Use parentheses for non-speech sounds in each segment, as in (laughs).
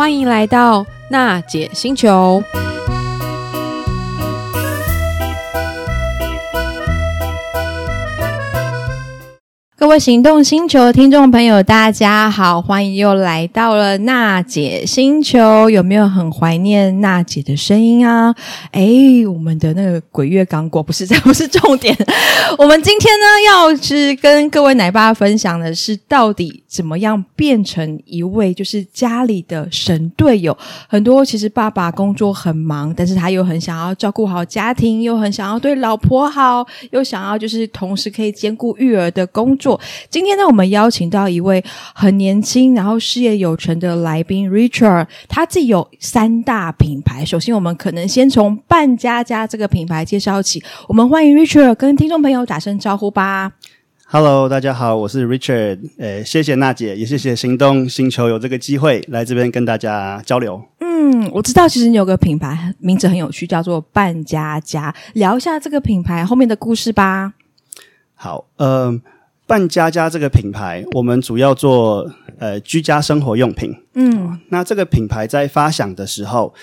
欢迎来到娜姐星球。各位行动星球的听众朋友，大家好，欢迎又来到了娜姐星球。有没有很怀念娜姐的声音啊？哎，我们的那个鬼月刚过，不是，这不是重点。我们今天呢，要是跟各位奶爸分享的是，到底怎么样变成一位就是家里的神队友？很多其实爸爸工作很忙，但是他又很想要照顾好家庭，又很想要对老婆好，又想要就是同时可以兼顾育儿的工作。今天呢，我们邀请到一位很年轻，然后事业有成的来宾，Richard。他自己有三大品牌。首先，我们可能先从半家家这个品牌介绍起。我们欢迎 Richard 跟听众朋友打声招呼吧。Hello，大家好，我是 Richard。呃，谢谢娜姐，也谢谢行动星球有这个机会来这边跟大家交流。嗯，我知道，其实你有个品牌名字很有趣，叫做半家家。聊一下这个品牌后面的故事吧。好，嗯、呃。扮家家这个品牌，我们主要做呃居家生活用品。嗯，那这个品牌在发想的时候，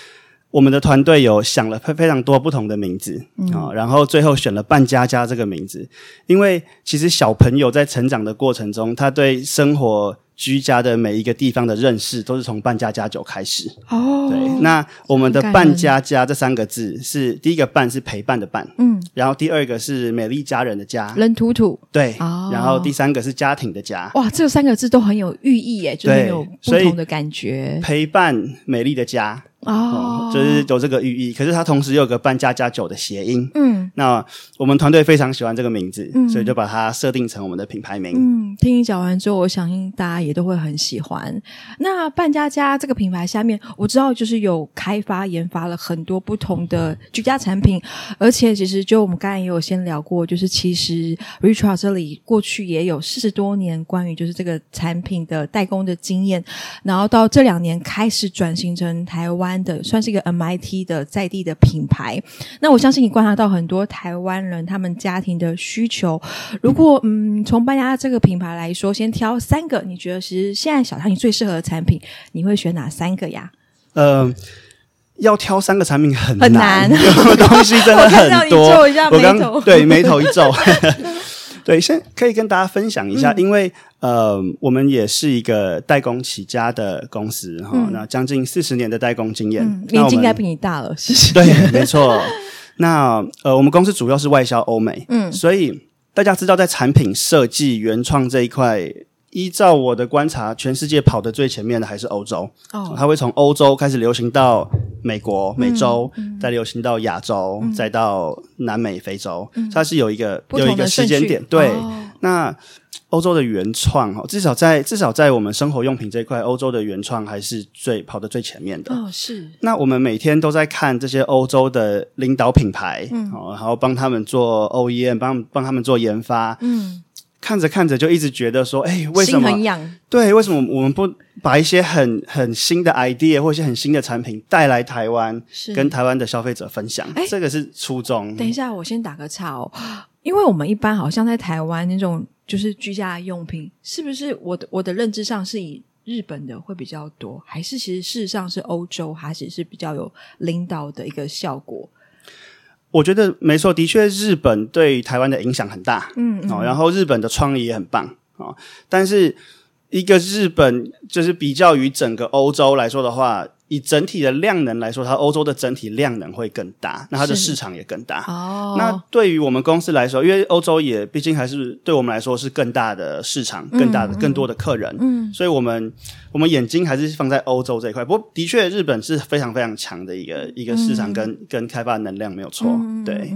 我们的团队有想了非非常多不同的名字啊、嗯，然后最后选了半家家这个名字，因为其实小朋友在成长的过程中，他对生活。居家的每一个地方的认识都是从扮家家酒开始哦。对，那我们的扮家家这三个字是第一个伴是陪伴的伴，嗯，然后第二个是美丽家人的家，人土土，对，哦，然后第三个是家庭的家。哇，这三个字都很有寓意耶，就是有不同的感觉。陪伴美丽的家。哦、嗯，就是有这个寓意，可是它同时又有个扮家家酒的谐音。嗯，那我们团队非常喜欢这个名字，嗯，所以就把它设定成我们的品牌名。嗯，听你讲完之后，我相信大家也都会很喜欢。那半家家这个品牌下面，我知道就是有开发研发了很多不同的居家产品，而且其实就我们刚才也有先聊过，就是其实 Richard 这里过去也有四十多年关于就是这个产品的代工的经验，然后到这两年开始转型成台湾。的算是一个 MIT 的在地的品牌，那我相信你观察到很多台湾人他们家庭的需求。如果嗯，从搬家这个品牌来说，先挑三个，你觉得其实现在小家庭最适合的产品，你会选哪三个呀？呃，要挑三个产品很难，很 (laughs) 难，东西真的 (laughs) 很多。对眉头一皱。(laughs) 对，先可以跟大家分享一下，嗯、因为呃，我们也是一个代工起家的公司哈、嗯，那将近四十年的代工经验，嗯、年纪应该比你大了，是是。对，(laughs) 没错。那呃，我们公司主要是外销欧美，嗯，所以大家知道，在产品设计、原创这一块。依照我的观察，全世界跑得最前面的还是欧洲。哦，它会从欧洲开始流行到美国、美洲，嗯嗯、再流行到亚洲、嗯，再到南美、非洲。嗯、它是有一个有一个时间点。对，哦、那欧洲的原创哈，至少在至少在我们生活用品这一块，欧洲的原创还是最跑得最前面的。哦，是。那我们每天都在看这些欧洲的领导品牌，嗯，然后帮他们做 OEM，帮帮他们做研发，嗯。看着看着就一直觉得说，哎、欸，为什么？对，为什么我们不把一些很很新的 idea 或一些很新的产品带来台湾，跟台湾的消费者分享？哎，这个是初衷。等一下，我先打个岔哦，(gasps) 因为我们一般好像在台湾那种就是居家用品，是不是我的我的认知上是以日本的会比较多，还是其实事实上是欧洲还是是比较有领导的一个效果？我觉得没错，的确，日本对台湾的影响很大，嗯，嗯，哦，然后日本的创意也很棒，哦，但是一个日本就是比较于整个欧洲来说的话。以整体的量能来说，它欧洲的整体量能会更大，那它的市场也更大。哦，那对于我们公司来说，因为欧洲也毕竟还是对我们来说是更大的市场，更大的、嗯、更多的客人。嗯，所以我们我们眼睛还是放在欧洲这一块。不过，的确，日本是非常非常强的一个一个市场跟、嗯、跟开发能量没有错。嗯、对。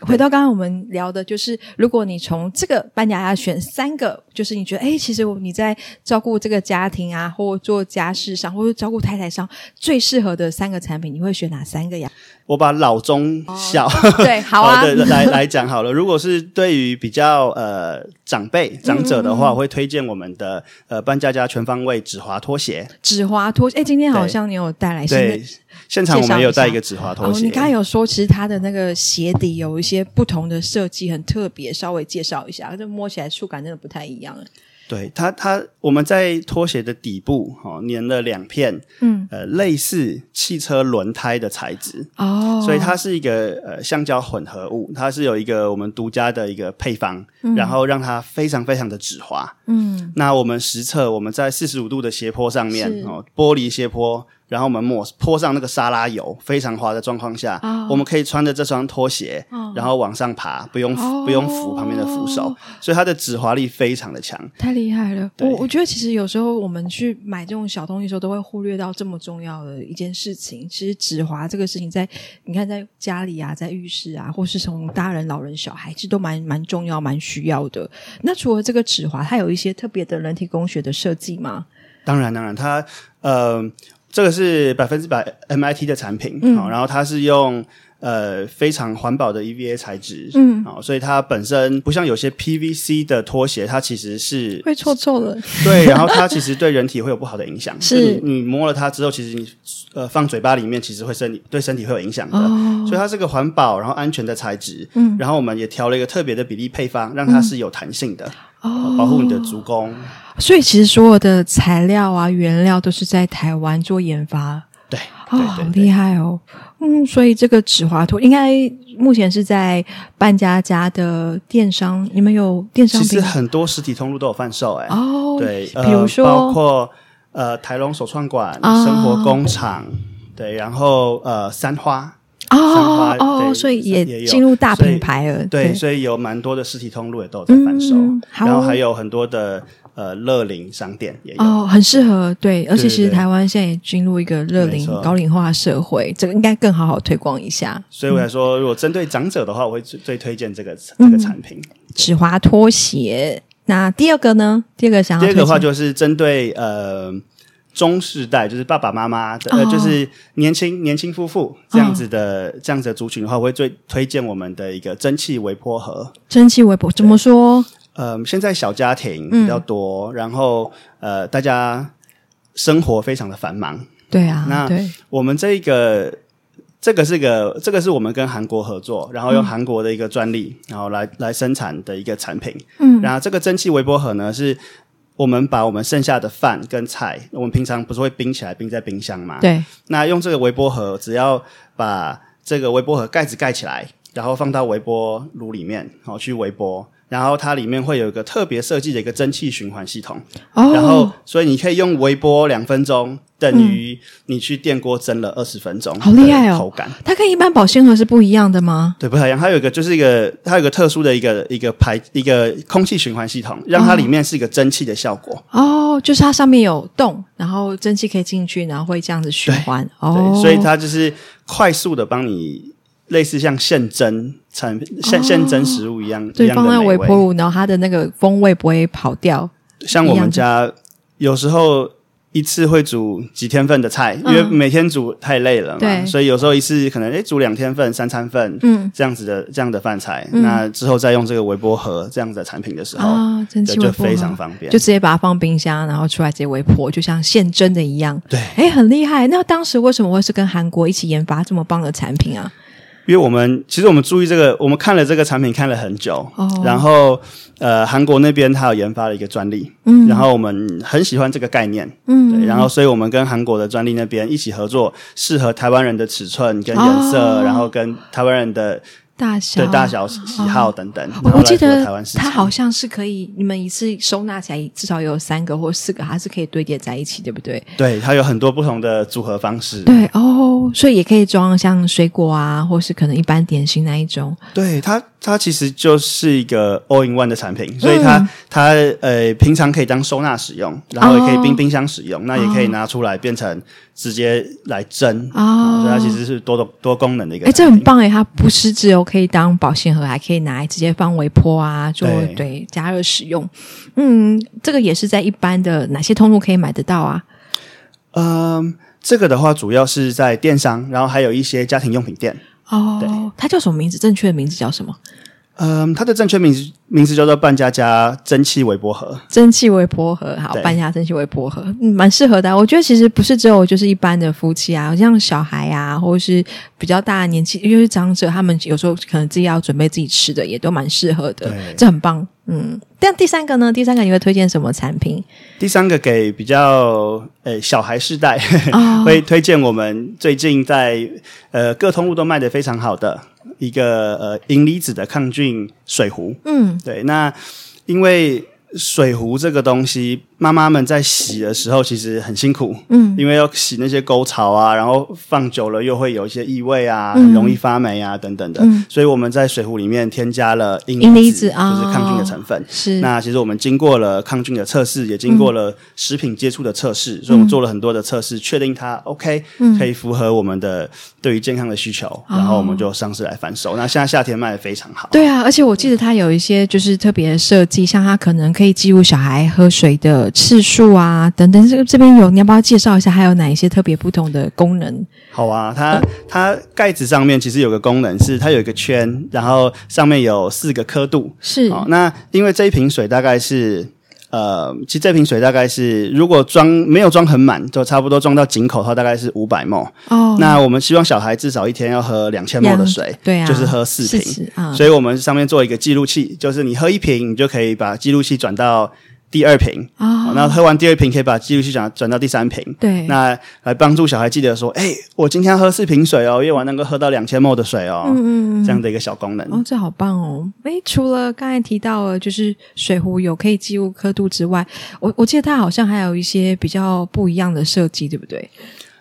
回到刚刚我们聊的，就是如果你从这个搬家家选三个，就是你觉得哎，其实你在照顾这个家庭啊，或做家事上，或者照顾太太上最适合的三个产品，你会选哪三个呀？我把老中小、(laughs) 哦、对好啊好的来来讲好了。如果是对于比较呃长辈长者的话，嗯嗯嗯我会推荐我们的呃搬家家全方位止滑拖鞋。止滑拖鞋，哎，今天好像你有带来新的。对，现场我们也有带一个止滑拖鞋。哦、你刚才有说，其实它的那个鞋底有一些不同的设计，很特别，稍微介绍一下。这摸起来触感真的不太一样。对它，它我们在拖鞋的底部哦粘了两片，嗯，呃，类似汽车轮胎的材质哦，所以它是一个呃橡胶混合物，它是有一个我们独家的一个配方，嗯、然后让它非常非常的止滑，嗯，那我们实测我们在四十五度的斜坡上面哦，玻璃斜坡。然后我们抹泼上那个沙拉油，非常滑的状况下，oh. 我们可以穿着这双拖鞋，oh. 然后往上爬，不用、oh. 不用扶旁边的扶手，所以它的止滑力非常的强，太厉害了。我我觉得其实有时候我们去买这种小东西的时候，都会忽略到这么重要的一件事情。其实止滑这个事情在，在你看在家里啊，在浴室啊，或是从大人、老人、小孩，其实都蛮蛮重要、蛮需要的。那除了这个止滑，它有一些特别的人体工学的设计吗？当然，当然，它呃。这个是百分之百 MIT 的产品，嗯，然后它是用呃非常环保的 EVA 材质，嗯，所以它本身不像有些 PVC 的拖鞋，它其实是会臭臭的，对，然后它其实对人体会有不好的影响，(laughs) 是。你，你摸了它之后，其实你呃放嘴巴里面，其实会身体对身体会有影响的，哦，所以它是个环保然后安全的材质，嗯，然后我们也调了一个特别的比例配方，让它是有弹性的，哦，保护你的足弓。所以其实所有的材料啊、原料都是在台湾做研发，对，哦，好厉害哦，嗯，所以这个止滑拖应该目前是在半家家的电商，你们有电商？其实很多实体通路都有贩售，哎，哦，对，比如说、呃、包括呃台龙首创馆、哦、生活工厂，对，然后呃三花。哦哦，所以也进入大品牌了。对，所以有蛮多的实体通路也都有在贩售，然后还有很多的呃乐龄商店也有。哦，很适合。对，而且其实台湾现在也进入一个乐龄高龄化社会，这个应该更好好推广一下。所以我来说，如果针对长者的话，我会最最推荐这个这个产品——止滑拖鞋。那第二个呢？第二个想要第二个的话就是针对呃。中世代就是爸爸妈妈的，呃，就是年轻年轻夫妇这样子的这样子的族群的话，我会最推荐我们的一个蒸汽微波盒。蒸汽微波怎么说？呃，现在小家庭比较多，然后呃，大家生活非常的繁忙。对啊，那我们这个这个是个这个是我们跟韩国合作，然后用韩国的一个专利，然后来来生产的一个产品。嗯，然后这个蒸汽微波盒呢是。我们把我们剩下的饭跟菜，我们平常不是会冰起来，冰在冰箱嘛？对。那用这个微波盒，只要把这个微波盒盖子盖起来，然后放到微波炉里面，然后去微波。然后它里面会有一个特别设计的一个蒸汽循环系统，哦、然后所以你可以用微波两分钟，等于你去电锅蒸了二十分钟，好厉害哦！口感它跟一般保鲜盒是不一样的吗？对，不太一样。它有一个就是一个它有一个特殊的一个一个排一个空气循环系统，让它里面是一个蒸汽的效果。哦，就是它上面有洞，然后蒸汽可以进去，然后会这样子循环。对，所以它就是快速的帮你。类似像现蒸产品、现现蒸食物一样，对，放在微波炉，然后它的那个风味不会跑掉。像我们家有时候一次会煮几天份的菜，因为每天煮太累了嘛，对，所以有时候一次可能诶煮两天份、三餐份，嗯，这样子的这样的饭菜，那之后再用这个微波盒这样子的产品的时候，啊，蒸汽微波盒就非常方便，就直接把它放冰箱，然后出来直接微波，就像现蒸的一样。对，诶很厉害。那当时为什么会是跟韩国一起研发这么棒的产品啊？因为我们其实我们注意这个，我们看了这个产品看了很久，哦、然后呃，韩国那边他有研发了一个专利，嗯，然后我们很喜欢这个概念，嗯，对，然后所以我们跟韩国的专利那边一起合作，适合台湾人的尺寸跟颜色，哦、然后跟台湾人的。大小。对大小喜好等等，我记得它好像是可以，你们一次收纳起来至少有三个或四个，它是可以堆叠在一起，对不对？对，它有很多不同的组合方式。对哦，所以也可以装像水果啊，或是可能一般点心那一种。对它，它其实就是一个 all in one 的产品，所以它、嗯、它呃平常可以当收纳使用，然后也可以冰冰箱使用，哦、那也可以拿出来变成。直接来蒸哦，所以它其实是多多多功能的一个。哎，这很棒哎！它不是只有可以当保鲜盒，还可以拿来直接放微波啊，做对，对加热使用。嗯，这个也是在一般的哪些通路可以买得到啊？嗯，这个的话主要是在电商，然后还有一些家庭用品店。哦，对，它叫什么名字？正确的名字叫什么？嗯，它的正确名字名字叫做半家家蒸汽微波盒。蒸汽微波盒，好，半家蒸汽微波盒，嗯，蛮适合的。我觉得其实不是只有就是一般的夫妻啊，像小孩啊，或者是比较大的年纪，因为长者他们有时候可能自己要准备自己吃的，也都蛮适合的。对，这很棒。嗯，但第三个呢？第三个你会推荐什么产品？第三个给比较呃小孩世代，(laughs) 哦、会推荐我们最近在呃各通路都卖的非常好的一个呃银离子的抗菌水壶。嗯，对，那因为水壶这个东西。妈妈们在洗的时候其实很辛苦，嗯，因为要洗那些沟槽啊，然后放久了又会有一些异味啊，很容易发霉啊、嗯、等等的，嗯，所以我们在水壶里面添加了银离子，就是抗菌的成分。是，那其实我们经过了抗菌的测试，也经过了食品接触的测试，嗯，所以我们做了很多的测试，确定它 OK，嗯，可以符合我们的对于健康的需求，然后我们就上市来贩售。那现在夏天卖的非常好。对啊，而且我记得它有一些就是特别的设计，像它可能可以记录小孩喝水的。次数啊，等等，这个这边有，你要不要介绍一下？还有哪一些特别不同的功能？好啊，它它盖子上面其实有个功能是，它有一个圈，然后上面有四个刻度。是，哦，那因为这一瓶水大概是，呃，其实这瓶水大概是，如果装没有装很满，就差不多装到井口的话，大概是五百 ml。哦，那我们希望小孩至少一天要喝两千 ml 的水，对啊，就是喝四瓶。啊，所以我们上面做一个记录器，就是你喝一瓶，你就可以把记录器转到。第二瓶啊，然后喝完第二瓶，可以把记录器转转到第三瓶。对，那来帮助小孩记得说，哎，我今天喝四瓶水哦，夜晚能够喝到两千 ml 的水哦。嗯嗯，这样的一个小功能。哦，这好棒哦！哎，除了刚才提到了就是水壶有可以记录刻度之外，我我记得它好像还有一些比较不一样的设计，对不对？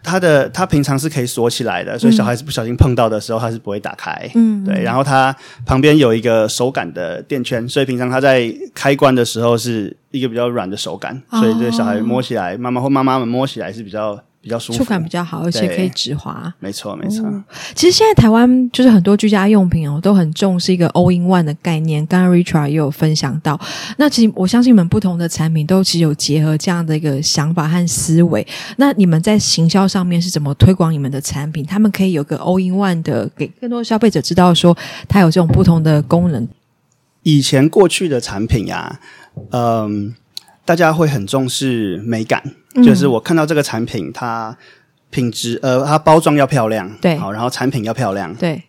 它的它平常是可以锁起来的，所以小孩子不小心碰到的时候，它是不会打开。嗯，对。然后它旁边有一个手感的垫圈，所以平常它在开关的时候是一个比较软的手感，哦、所以这小孩摸起来，妈妈或妈妈们摸起来是比较。比较舒服，触感比较好，而且可以止滑。没错，没错、哦。其实现在台湾就是很多居家用品哦，都很重视一个 (laughs) all in one 的概念。刚刚 Richard 也有分享到，那其实我相信你们不同的产品都其实有结合这样的一个想法和思维。那你们在行销上面是怎么推广你们的产品？他们可以有个 all in one 的，给更多消费者知道说它有这种不同的功能。以前过去的产品呀、啊，嗯。大家会很重视美感，嗯、就是我看到这个产品，它品质呃，它包装要漂亮，对，好，然后产品要漂亮，对。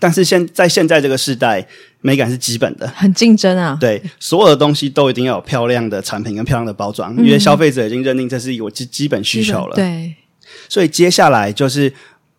但是现在现在这个时代，美感是基本的，很竞争啊，对，所有的东西都一定要有漂亮的产品跟漂亮的包装，嗯、因为消费者已经认定这是一个基基本需求了，对。所以接下来就是。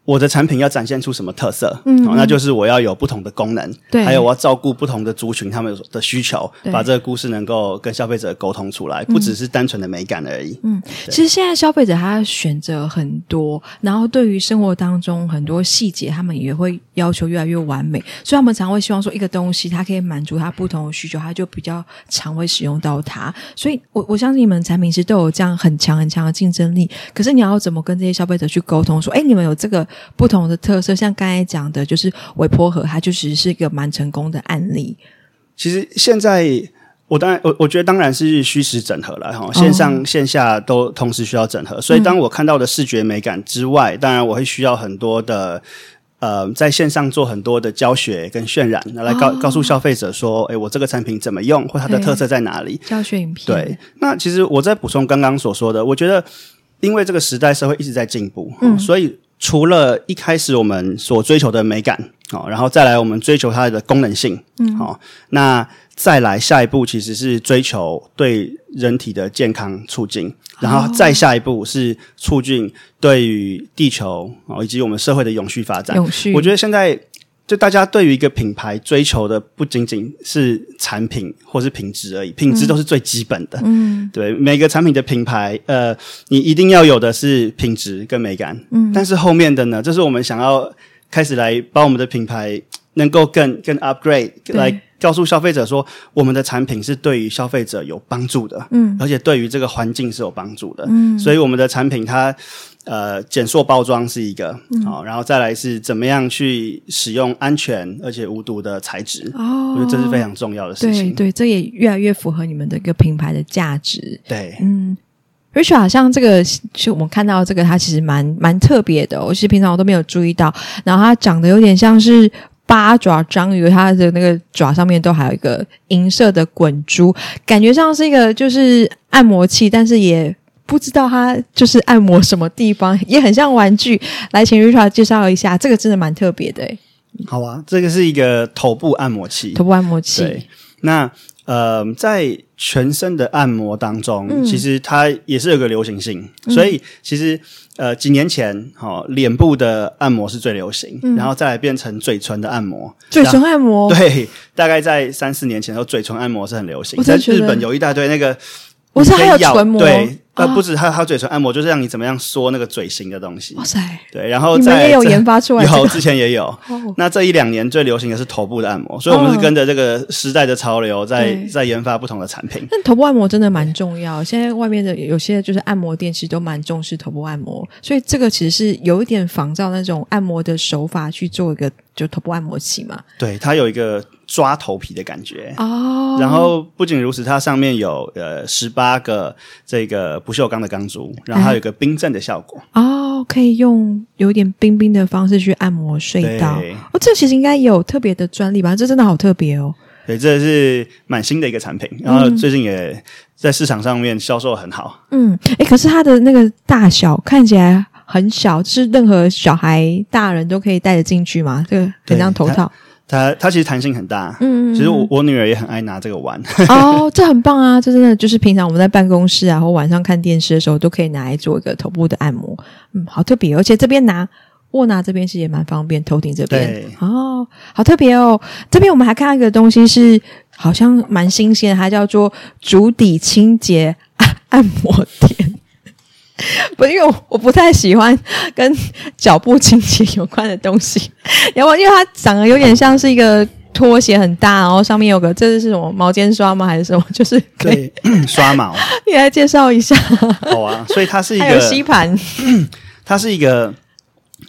我的产品要展现出什么特色？嗯，哦，那就是我要有不同的功能，对，还有我要照顾不同的族群他们的需求，把这个故事能够跟消费者沟通出来，不只是单纯的美感而已。嗯，其实现在消费者他选择很多，然后对于生活当中很多细节，他们也会要求越来越完美，所以他们常会希望说一个东西它可以满足他不同的需求，他就比较常会使用到它。所以我我相信你们产品是都有这样很强很强的竞争力。可是你要怎么跟这些消费者去沟通？说，哎，你们有这个。不同的特色，像刚才讲的，就是微波盒，它就其实是一个蛮成功的案例。其实现在，我当然，我我觉得当然是虚实整合了哈，线上、哦、线下都同时需要整合。所以，当我看到的视觉美感之外，嗯、当然我会需要很多的呃，在线上做很多的教学跟渲染，来告、哦、告诉消费者说，诶，我这个产品怎么用，或它的特色在哪里？教学影片。对，那其实我在补充刚刚所说的，我觉得因为这个时代社会一直在进步，嗯，所以。除了一开始我们所追求的美感，哦，然后再来我们追求它的功能性，嗯，好，那再来下一步其实是追求对人体的健康促进，然后再下一步是促进对于地球哦以及我们社会的永续发展。永续，我觉得现在。就大家对于一个品牌追求的不仅仅是产品或是品质而已，品质都是最基本的。嗯，对，每个产品的品牌，呃，你一定要有的是品质跟美感。嗯，但是后面的呢，这是我们想要开始来把我们的品牌能够更更 upgrade，来告诉消费者说，我们的产品是对于消费者有帮助的。嗯，而且对于这个环境是有帮助的。嗯，所以我们的产品它。呃，减塑包装是一个，好、然后再来是怎么样去使用安全而且无毒的材质，哦，我觉得这是非常重要的事情。对对，这也越来越符合你们的一个品牌的价值。对，嗯，Richard 好像这个，就我们看到这个，它其实蛮蛮特别的，我其实平常我都没有注意到。然后它长得有点像是八爪章鱼，它的那个爪上面都还有一个银色的滚珠，感觉像是一个就是按摩器，但是也。不知道它就是按摩什么地方，也很像玩具。来，请 Richard 介绍一下，这个真的蛮特别的。好啊，这个是一个头部按摩器，头部按摩器。对，那呃，在全身的按摩当中，嗯、其实它也是有个流行性，嗯、所以其实呃几年前，哈、哦，脸部的按摩是最流行，嗯、然后再来变成嘴唇的按摩，嘴唇按摩，对，大概在三四年前的时候，嘴唇按摩是很流行，在日本有一大堆那个，我是还有唇膜，对。呃，不止，他他嘴唇按摩，就是让你怎么样缩那个嘴型的东西。哇塞！对，然后你们也有研发出来，(laughs) 有之前也有。那这一两年最流行的是头部的按摩，所以我们是跟着这个时代的潮流，在在研发不同的产品。但头部按摩真的蛮重要，现在外面的有些就是按摩店其实都蛮重视头部按摩，所以这个其实是有一点仿照那种按摩的手法去做一个就头部按摩器嘛。对，它有一个抓头皮的感觉哦。然后不仅如此，它上面有呃十八个这个。不锈钢的钢珠，然后还有一个冰镇的效果哦，可以用有点冰冰的方式去按摩睡道。哦，这其实应该有特别的专利吧？这真的好特别哦。对，这是蛮新的一个产品，然后最近也在市场上面销售很好。嗯，诶，可是它的那个大小看起来很小，是任何小孩、大人都可以戴得进去吗？这个很像头套。它它其实弹性很大，嗯，其实我我女儿也很爱拿这个玩。哦，(laughs) 这很棒啊！这真的就是平常我们在办公室啊，或晚上看电视的时候，都可以拿来做一个头部的按摩。嗯，好特别，而且这边拿握拿这边其实也蛮方便，头顶这边哦，好特别哦。这边我们还看到一个东西是好像蛮新鲜，它叫做足底清洁按按摩垫。(laughs) 不，因为我我不太喜欢跟脚部清洁有关的东西。(laughs) 然后，因为它长得有点像是一个拖鞋，很大，然后上面有个，这是什么毛尖刷吗？还是什么？就是可以对 (laughs) 刷毛。你来介绍一下。好啊，所以它是一个吸盘，(clears throat) 它是一个。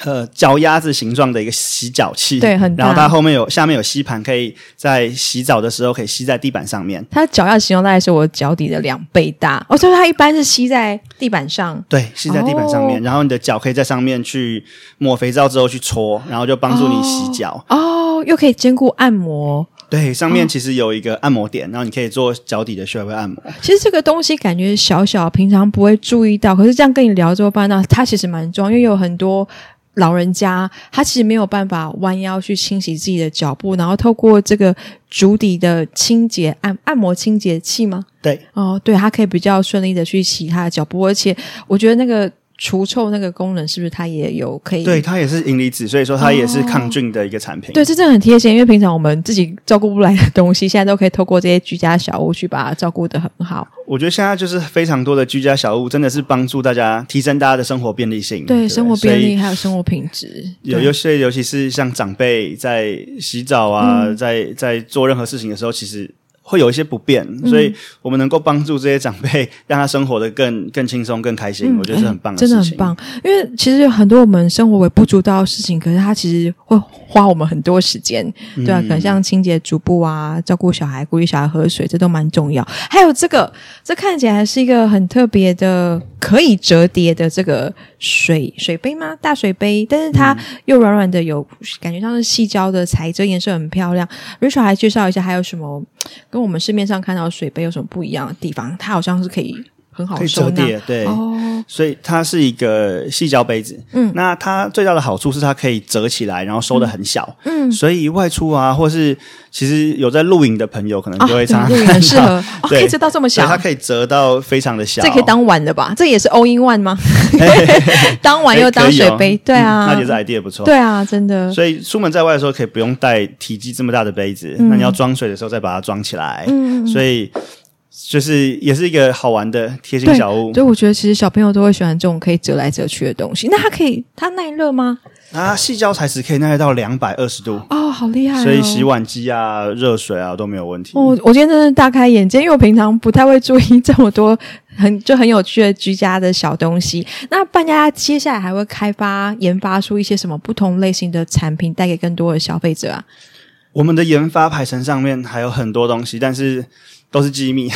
呃，脚丫子形状的一个洗脚器，对，很大。然后它后面有下面有吸盘，可以在洗澡的时候可以吸在地板上面。它脚丫形状大概是我脚底的两倍大，哦，所以它一般是吸在地板上，对，吸在地板上面。哦、然后你的脚可以在上面去抹肥皂之后去搓，然后就帮助你洗脚。哦，又可以兼顾按摩。对，上面其实有一个按摩点，哦、然后你可以做脚底的穴位按摩。其实这个东西感觉小小，平常不会注意到，可是这样跟你聊之后，发现到它其实蛮重要，因为有很多。老人家他其实没有办法弯腰去清洗自己的脚部，然后透过这个足底的清洁按按摩清洁器吗？对，哦，对，他可以比较顺利的去洗他的脚部，而且我觉得那个。除臭那个功能是不是它也有可以？对，它也是银离子，所以说它也是抗菌的一个产品。哦、对，这真的很贴心，因为平常我们自己照顾不来的东西，现在都可以透过这些居家小物去把它照顾得很好。我觉得现在就是非常多的居家小物，真的是帮助大家提升大家的生活便利性。对，对生活便利还有生活品质。有有些，尤其是像长辈在洗澡啊，嗯、在在做任何事情的时候，其实。会有一些不便，所以我们能够帮助这些长辈，让他生活的更 (laughs) 更轻松、更开心，嗯、我觉得是很棒的事情。真的很棒，因为其实有很多我们生活微不足道的事情，可是他其实会花我们很多时间，对啊，可能像清洁足部啊、照顾小孩、鼓励小孩喝水，这都蛮重要。还有这个，这看起来是一个很特别的可以折叠的这个水水杯吗？大水杯，但是它又软软的有，有感觉像是矽胶的材质，颜色很漂亮。Rachel 还介绍一下还有什么？跟我们市面上看到的水杯有什么不一样的地方？它好像是可以很好可以折叠，对，哦，所以它是一个细胶杯子。嗯，那它最大的好处是它可以折起来，然后收的很小。嗯，所以外出啊，或是其实有在露营的朋友，可能就会常常很适合。(laughs) 可以折到这么小，它可以折到非常的小。这可以当碗的吧？这也是 all in one 吗？(laughs) 当碗又当水杯，对啊，那就是 idea 不错。对啊，真的。所以出门在外的时候，可以不用带体积这么大的杯子。那你要装水的时候，再把它装起来。嗯，所以。就是也是一个好玩的贴心小物，所以我觉得其实小朋友都会喜欢这种可以折来折去的东西。那它可以，它耐热吗？啊，细胶材质可以耐热到两百二十度哦，好厉害哦！所以洗碗机啊、热水啊都没有问题。哦，我今天真的大开眼界，因为我平常不太会注意这么多很就很有趣的居家的小东西。那半家接下来还会开发研发出一些什么不同类型的产品，带给更多的消费者啊？我们的研发排程上面还有很多东西，但是。都是机密，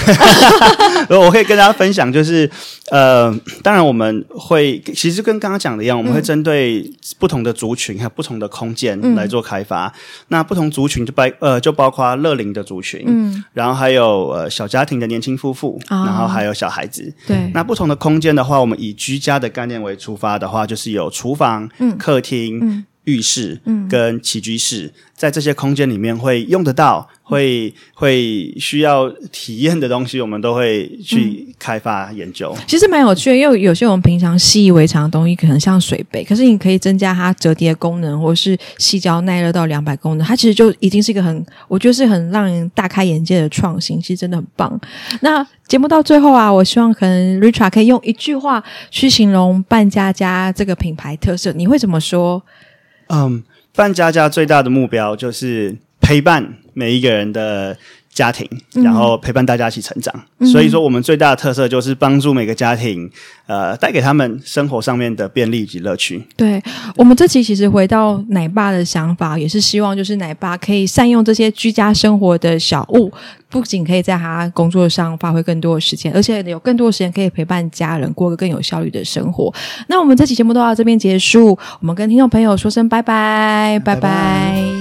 (laughs) 我可以跟大家分享，就是呃，当然我们会，其实跟刚刚讲的一样，我们会针对不同的族群还有不同的空间来做开发。嗯、那不同族群就包呃，就包括乐龄的族群，嗯，然后还有呃小家庭的年轻夫妇，哦、然后还有小孩子。对，那不同的空间的话，我们以居家的概念为出发的话，就是有厨房、嗯、客厅。嗯浴室跟起居室，嗯、在这些空间里面会用得到。会会需要体验的东西，我们都会去开发研究。嗯、其实蛮有趣的，因为有些我们平常习以为常的东西，可能像水杯，可是你可以增加它折叠功能，或是矽胶耐热到两百功能，它其实就已经是一个很，我觉得是很让人大开眼界的创新，其实真的很棒。那节目到最后啊，我希望可能 Richard 可以用一句话去形容半家家这个品牌特色，你会怎么说？嗯，范家家最大的目标就是陪伴。每一个人的家庭，然后陪伴大家一起成长。嗯、所以说，我们最大的特色就是帮助每个家庭，呃，带给他们生活上面的便利及乐趣。对，我们这期其实回到奶爸的想法，也是希望就是奶爸可以善用这些居家生活的小物，不仅可以在他工作上发挥更多的时间，而且有更多的时间可以陪伴家人，过个更有效率的生活。那我们这期节目都到这边结束，我们跟听众朋友说声拜拜，拜拜。拜拜。